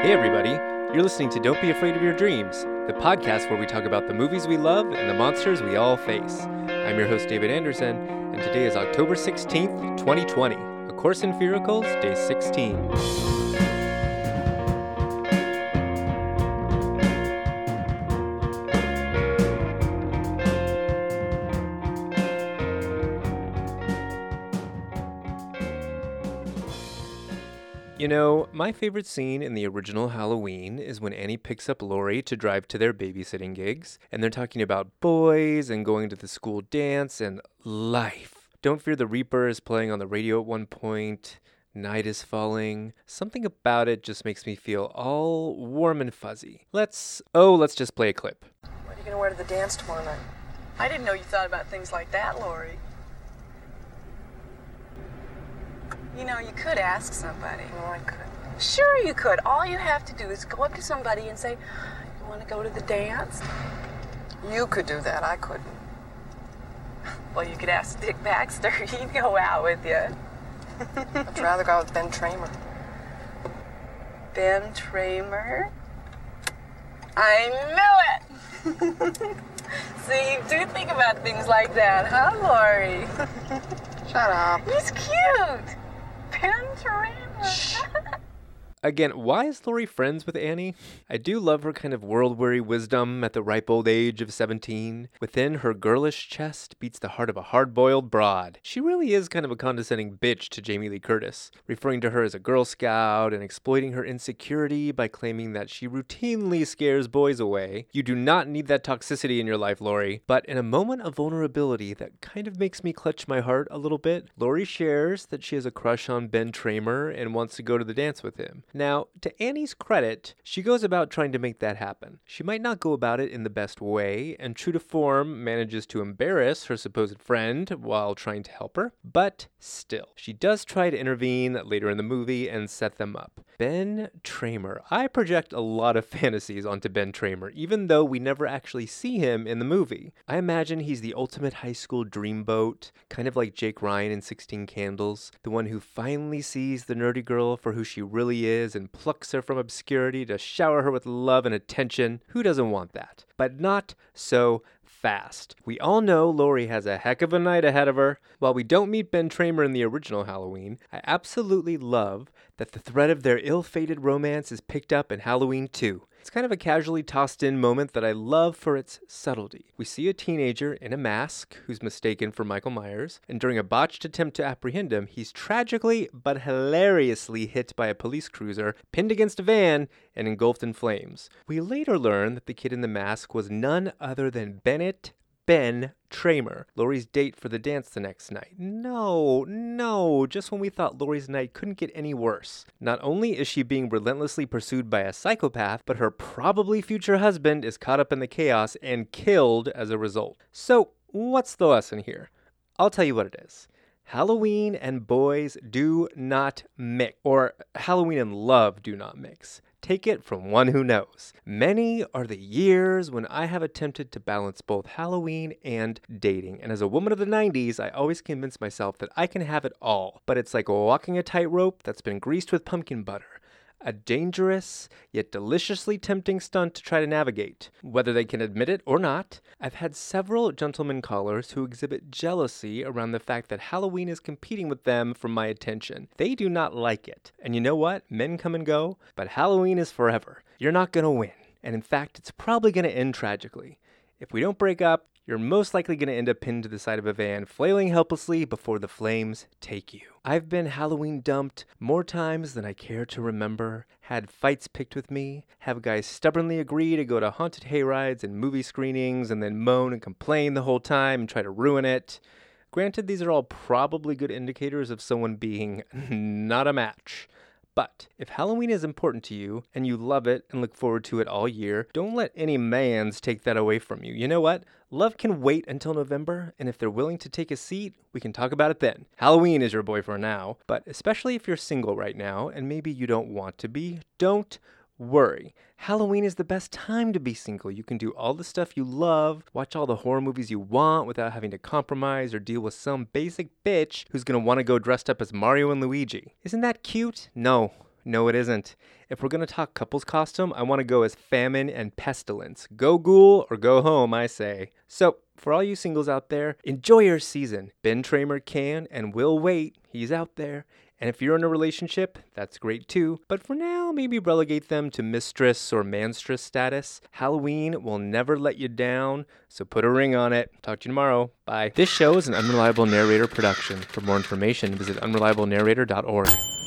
Hey, everybody. You're listening to Don't Be Afraid of Your Dreams, the podcast where we talk about the movies we love and the monsters we all face. I'm your host, David Anderson, and today is October 16th, 2020. A Course in Fearacles, Day 16. You know, my favorite scene in the original Halloween is when Annie picks up Laurie to drive to their babysitting gigs, and they're talking about boys and going to the school dance and life. Don't Fear the Reaper is playing on the radio at one point. Night is falling. Something about it just makes me feel all warm and fuzzy. Let's, oh, let's just play a clip. What are you gonna wear to the dance tomorrow night? I didn't know you thought about things like that, Laurie. You know, you could ask somebody. No, I couldn't. Sure, you could. All you have to do is go up to somebody and say, You want to go to the dance? You could do that. I couldn't. Well, you could ask Dick Baxter. He'd go out with you. I'd rather go out with Ben Tramer. Ben Tramer? I knew it! See, you do think about things like that, huh, Laurie? Shut up. He's cute! Ben Tramer. Again, why is Laurie friends with Annie? I do love her kind of world weary wisdom at the ripe old age of 17. Within her girlish chest beats the heart of a hard boiled broad. She really is kind of a condescending bitch to Jamie Lee Curtis, referring to her as a Girl Scout and exploiting her insecurity by claiming that she routinely scares boys away. You do not need that toxicity in your life, Laurie. But in a moment of vulnerability that kind of makes me clutch my heart a little bit, Laurie shares that she has a crush on Ben Tramer and wants to go to the dance with him. Now, to Annie's credit, she goes about trying to make that happen. She might not go about it in the best way, and true to form, manages to embarrass her supposed friend while trying to help her, but still, she does try to intervene later in the movie and set them up. Ben Tramer. I project a lot of fantasies onto Ben Tramer, even though we never actually see him in the movie. I imagine he's the ultimate high school dreamboat, kind of like Jake Ryan in 16 Candles, the one who finally sees the nerdy girl for who she really is and plucks her from obscurity to shower her with love and attention. Who doesn't want that? But not so fast. We all know Laurie has a heck of a night ahead of her. While we don't meet Ben Tramer in the original Halloween, I absolutely love that the thread of their ill fated romance is picked up in Halloween 2. It's kind of a casually tossed in moment that I love for its subtlety. We see a teenager in a mask who's mistaken for Michael Myers, and during a botched attempt to apprehend him, he's tragically but hilariously hit by a police cruiser, pinned against a van, and engulfed in flames. We later learn that the kid in the mask was none other than Bennett Ben Tramer, Laurie's date for the dance the next night. No, no, just when we thought Laurie's night couldn't get any worse. Not only is she being relentlessly pursued by a psychopath, but her probably future husband is caught up in the chaos and killed as a result. So, what's the lesson here? I'll tell you what it is. Halloween and boys do not mix, or Halloween and love do not mix. Take it from one who knows. Many are the years when I have attempted to balance both Halloween and dating. And as a woman of the 90s, I always convince myself that I can have it all. But it's like walking a tightrope that's been greased with pumpkin butter a dangerous yet deliciously tempting stunt to try to navigate. Whether they can admit it or not, I've had several gentlemen callers who exhibit jealousy around the fact that Halloween is competing with them for my attention. They do not like it. And you know what? Men come and go, but Halloween is forever. You're not going to win. And in fact, it's probably going to end tragically. If we don't break up, you're most likely going to end up pinned to the side of a van, flailing helplessly before the flames take you. I've been Halloween dumped more times than I care to remember, had fights picked with me, have guys stubbornly agree to go to haunted hayrides and movie screenings and then moan and complain the whole time and try to ruin it. Granted, these are all probably good indicators of someone being not a match. But if Halloween is important to you and you love it and look forward to it all year, don't let any mans take that away from you. You know what? Love can wait until November, and if they're willing to take a seat, we can talk about it then. Halloween is your boy for now, but especially if you're single right now and maybe you don't want to be, don't worry. Halloween is the best time to be single. You can do all the stuff you love, watch all the horror movies you want without having to compromise or deal with some basic bitch who's gonna wanna go dressed up as Mario and Luigi. Isn't that cute? No. No, it isn't. If we're to talk couples costume, I want to go as famine and pestilence. Go ghoul or go home, I say. So, for all you singles out there, enjoy your season. Ben Tramer can and will wait. He's out there. And if you're in a relationship, that's great too. But for now, maybe relegate them to mistress or manstress status. Halloween will never let you down, so put a ring on it. Talk to you tomorrow. Bye. This show is an Unreliable Narrator production. For more information, visit unreliablenarrator.org.